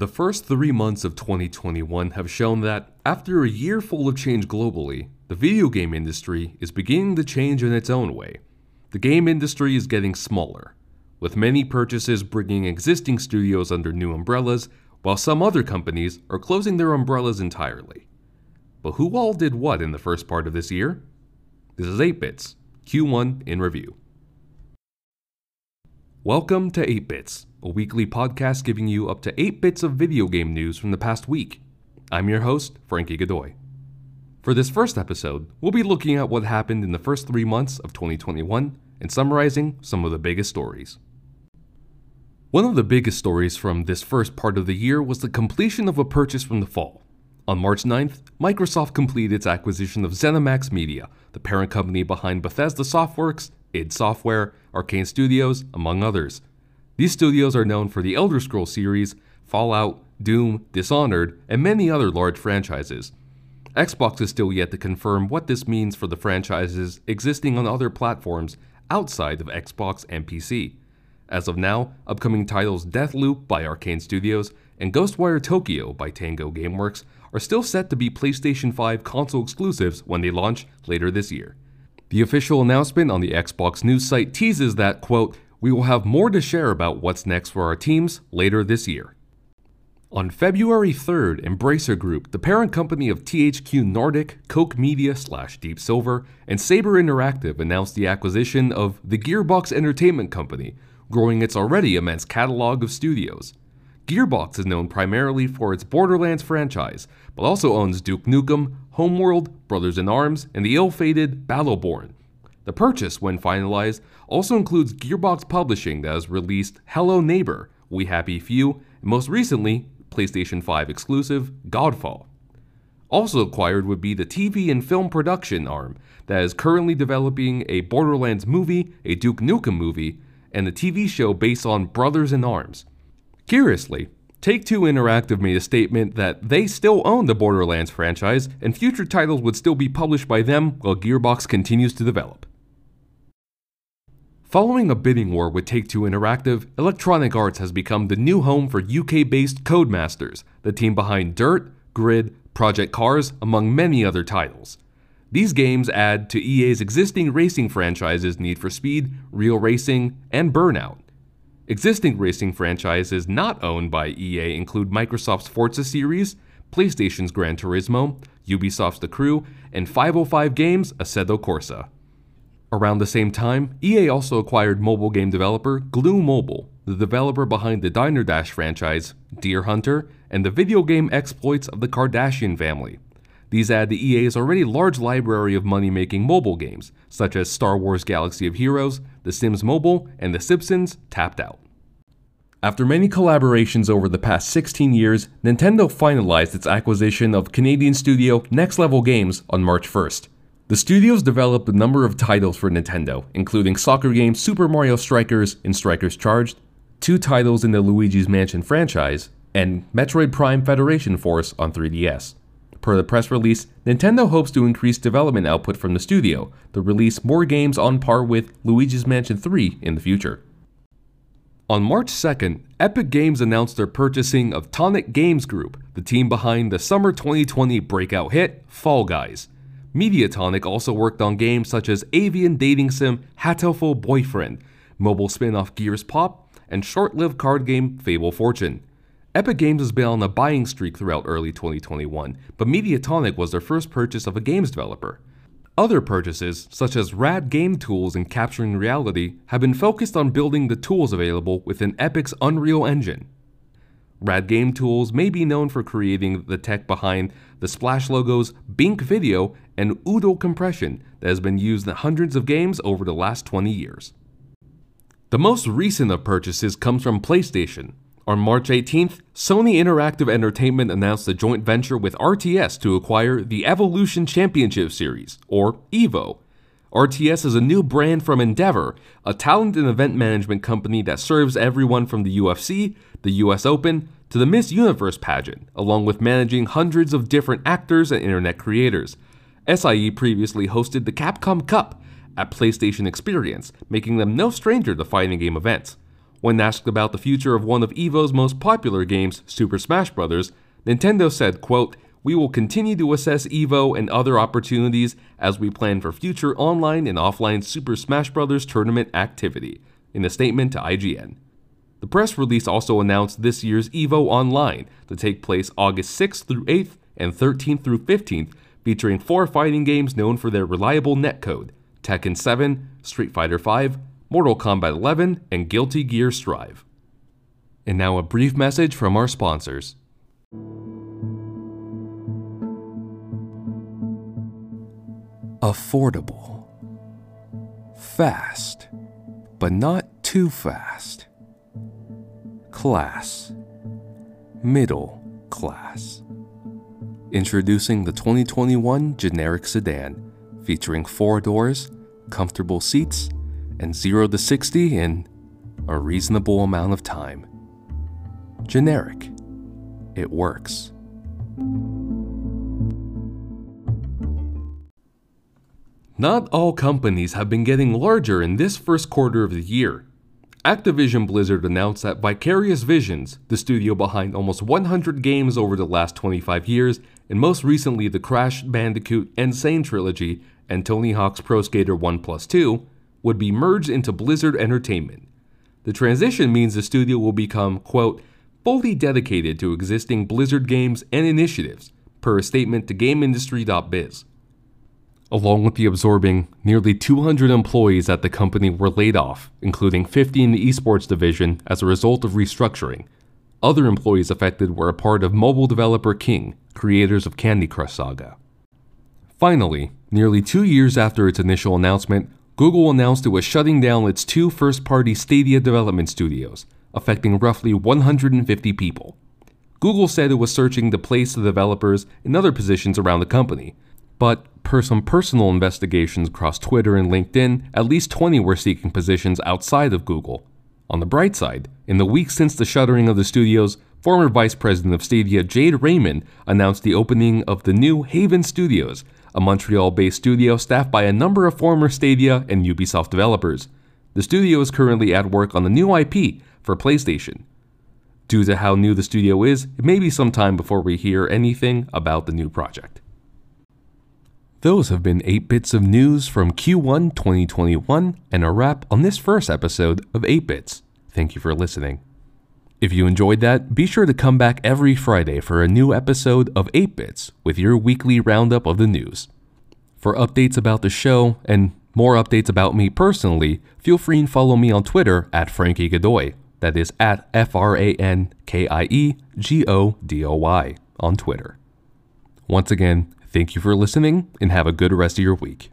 The first three months of 2021 have shown that, after a year full of change globally, the video game industry is beginning to change in its own way. The game industry is getting smaller, with many purchases bringing existing studios under new umbrellas, while some other companies are closing their umbrellas entirely. But who all did what in the first part of this year? This is 8-Bits, Q1 in review. Welcome to 8-Bits, a weekly podcast giving you up to 8 bits of video game news from the past week. I'm your host, Frankie Godoy. For this first episode, we'll be looking at what happened in the first three months of 2021 and summarizing some of the biggest stories. One of the biggest stories from this first part of the year was the completion of a purchase from the fall. On March 9th, Microsoft completed its acquisition of ZeniMax Media, the parent company behind Bethesda Softworks, id Software, Arkane Studios, among others. These studios are known for the Elder Scrolls series, Fallout, Doom, Dishonored, and many other large franchises. Xbox is still yet to confirm what this means for the franchises existing on other platforms outside of Xbox and PC. As of now, upcoming titles Deathloop by Arkane Studios and Ghostwire Tokyo by Tango Gameworks are still set to be PlayStation 5 console exclusives when they launch later this year. The official announcement on the Xbox news site teases that, quote, we will have more to share about what's next for our teams later this year. On February 3rd, Embracer Group, the parent company of THQ Nordic, Koch Media slash Deep Silver, and Saber Interactive announced the acquisition of the Gearbox Entertainment Company, growing its already immense catalog of studios. Gearbox is known primarily for its Borderlands franchise, but also owns Duke Nukem, Homeworld, Brothers in Arms, and the ill-fated Battleborn. The purchase, when finalized, also includes Gearbox Publishing that has released Hello Neighbor, We Happy Few, and most recently, PlayStation 5 exclusive Godfall. Also acquired would be the TV and film production arm that is currently developing a Borderlands movie, a Duke Nukem movie, and a TV show based on Brothers in Arms. Curiously, Take Two Interactive made a statement that they still own the Borderlands franchise and future titles would still be published by them while Gearbox continues to develop. Following a bidding war with Take Two Interactive, Electronic Arts has become the new home for UK based Codemasters, the team behind Dirt, Grid, Project Cars, among many other titles. These games add to EA's existing racing franchises Need for Speed, Real Racing, and Burnout. Existing racing franchises not owned by EA include Microsoft's Forza series, PlayStation's Gran Turismo, Ubisoft's The Crew, and 505 Games' Assetto Corsa. Around the same time, EA also acquired mobile game developer Glu Mobile, the developer behind the Diner Dash franchise, Deer Hunter, and the video game exploits of the Kardashian family. These add to EA's already large library of money making mobile games, such as Star Wars Galaxy of Heroes, The Sims Mobile, and The Simpsons Tapped Out. After many collaborations over the past 16 years, Nintendo finalized its acquisition of Canadian studio Next Level Games on March 1st. The studios developed a number of titles for Nintendo, including soccer games Super Mario Strikers and Strikers Charged, two titles in the Luigi's Mansion franchise, and Metroid Prime Federation Force on 3DS. Per the press release, Nintendo hopes to increase development output from the studio to release more games on par with Luigi's Mansion 3 in the future. On March 2nd, Epic Games announced their purchasing of Tonic Games Group, the team behind the summer 2020 breakout hit Fall Guys. Mediatonic also worked on games such as Avian Dating Sim Hatoful Boyfriend, mobile spin off Gears Pop, and short lived card game Fable Fortune. Epic Games has been on a buying streak throughout early 2021, but Mediatonic was their first purchase of a games developer. Other purchases, such as RAD Game Tools and Capturing Reality, have been focused on building the tools available within Epic's Unreal Engine. RAD Game Tools may be known for creating the tech behind the Splash logos Bink Video and Oodle Compression that has been used in hundreds of games over the last 20 years. The most recent of purchases comes from PlayStation, on March 18th, Sony Interactive Entertainment announced a joint venture with RTS to acquire the Evolution Championship Series, or EVO. RTS is a new brand from Endeavor, a talent and event management company that serves everyone from the UFC, the US Open, to the Miss Universe pageant, along with managing hundreds of different actors and internet creators. SIE previously hosted the Capcom Cup at PlayStation Experience, making them no stranger to fighting game events. When asked about the future of one of EVO's most popular games, Super Smash Bros., Nintendo said, quote, we will continue to assess EVO and other opportunities as we plan for future online and offline Super Smash Bros. tournament activity, in a statement to IGN. The press release also announced this year's EVO Online to take place August 6th through 8th and 13th through 15th, featuring four fighting games known for their reliable netcode Tekken 7, Street Fighter V, Mortal Kombat 11, and Guilty Gear Strive. And now a brief message from our sponsors. affordable, fast, but not too fast, class, middle class. Introducing the 2021 generic sedan, featuring four doors, comfortable seats, and 0 to 60 in a reasonable amount of time. Generic. It works. Not all companies have been getting larger in this first quarter of the year. Activision Blizzard announced that Vicarious Visions, the studio behind almost 100 games over the last 25 years, and most recently the Crash Bandicoot N. Sane trilogy and Tony Hawk's Pro Skater 1 Plus 2, would be merged into Blizzard Entertainment. The transition means the studio will become, quote, fully dedicated to existing Blizzard games and initiatives, per a statement to GameIndustry.biz. Along with the absorbing, nearly 200 employees at the company were laid off, including 50 in the esports division as a result of restructuring. Other employees affected were a part of mobile developer King, creators of Candy Crush Saga. Finally, nearly two years after its initial announcement, Google announced it was shutting down its two first party Stadia development studios, affecting roughly 150 people. Google said it was searching to place the developers in other positions around the company, but per some personal investigations across Twitter and LinkedIn, at least 20 were seeking positions outside of Google. On the bright side, in the weeks since the shuttering of the studios, former Vice President of Stadia Jade Raymond announced the opening of the new Haven Studios, a Montreal based studio staffed by a number of former Stadia and Ubisoft developers. The studio is currently at work on the new IP for PlayStation. Due to how new the studio is, it may be some time before we hear anything about the new project. Those have been 8 bits of news from Q1 2021 and a wrap on this first episode of 8 bits. Thank you for listening. If you enjoyed that, be sure to come back every Friday for a new episode of 8 bits with your weekly roundup of the news. For updates about the show and more updates about me personally, feel free and follow me on Twitter at Frankie Godoy. That is at F R A N K I E G O D O Y on Twitter. Once again, Thank you for listening and have a good rest of your week.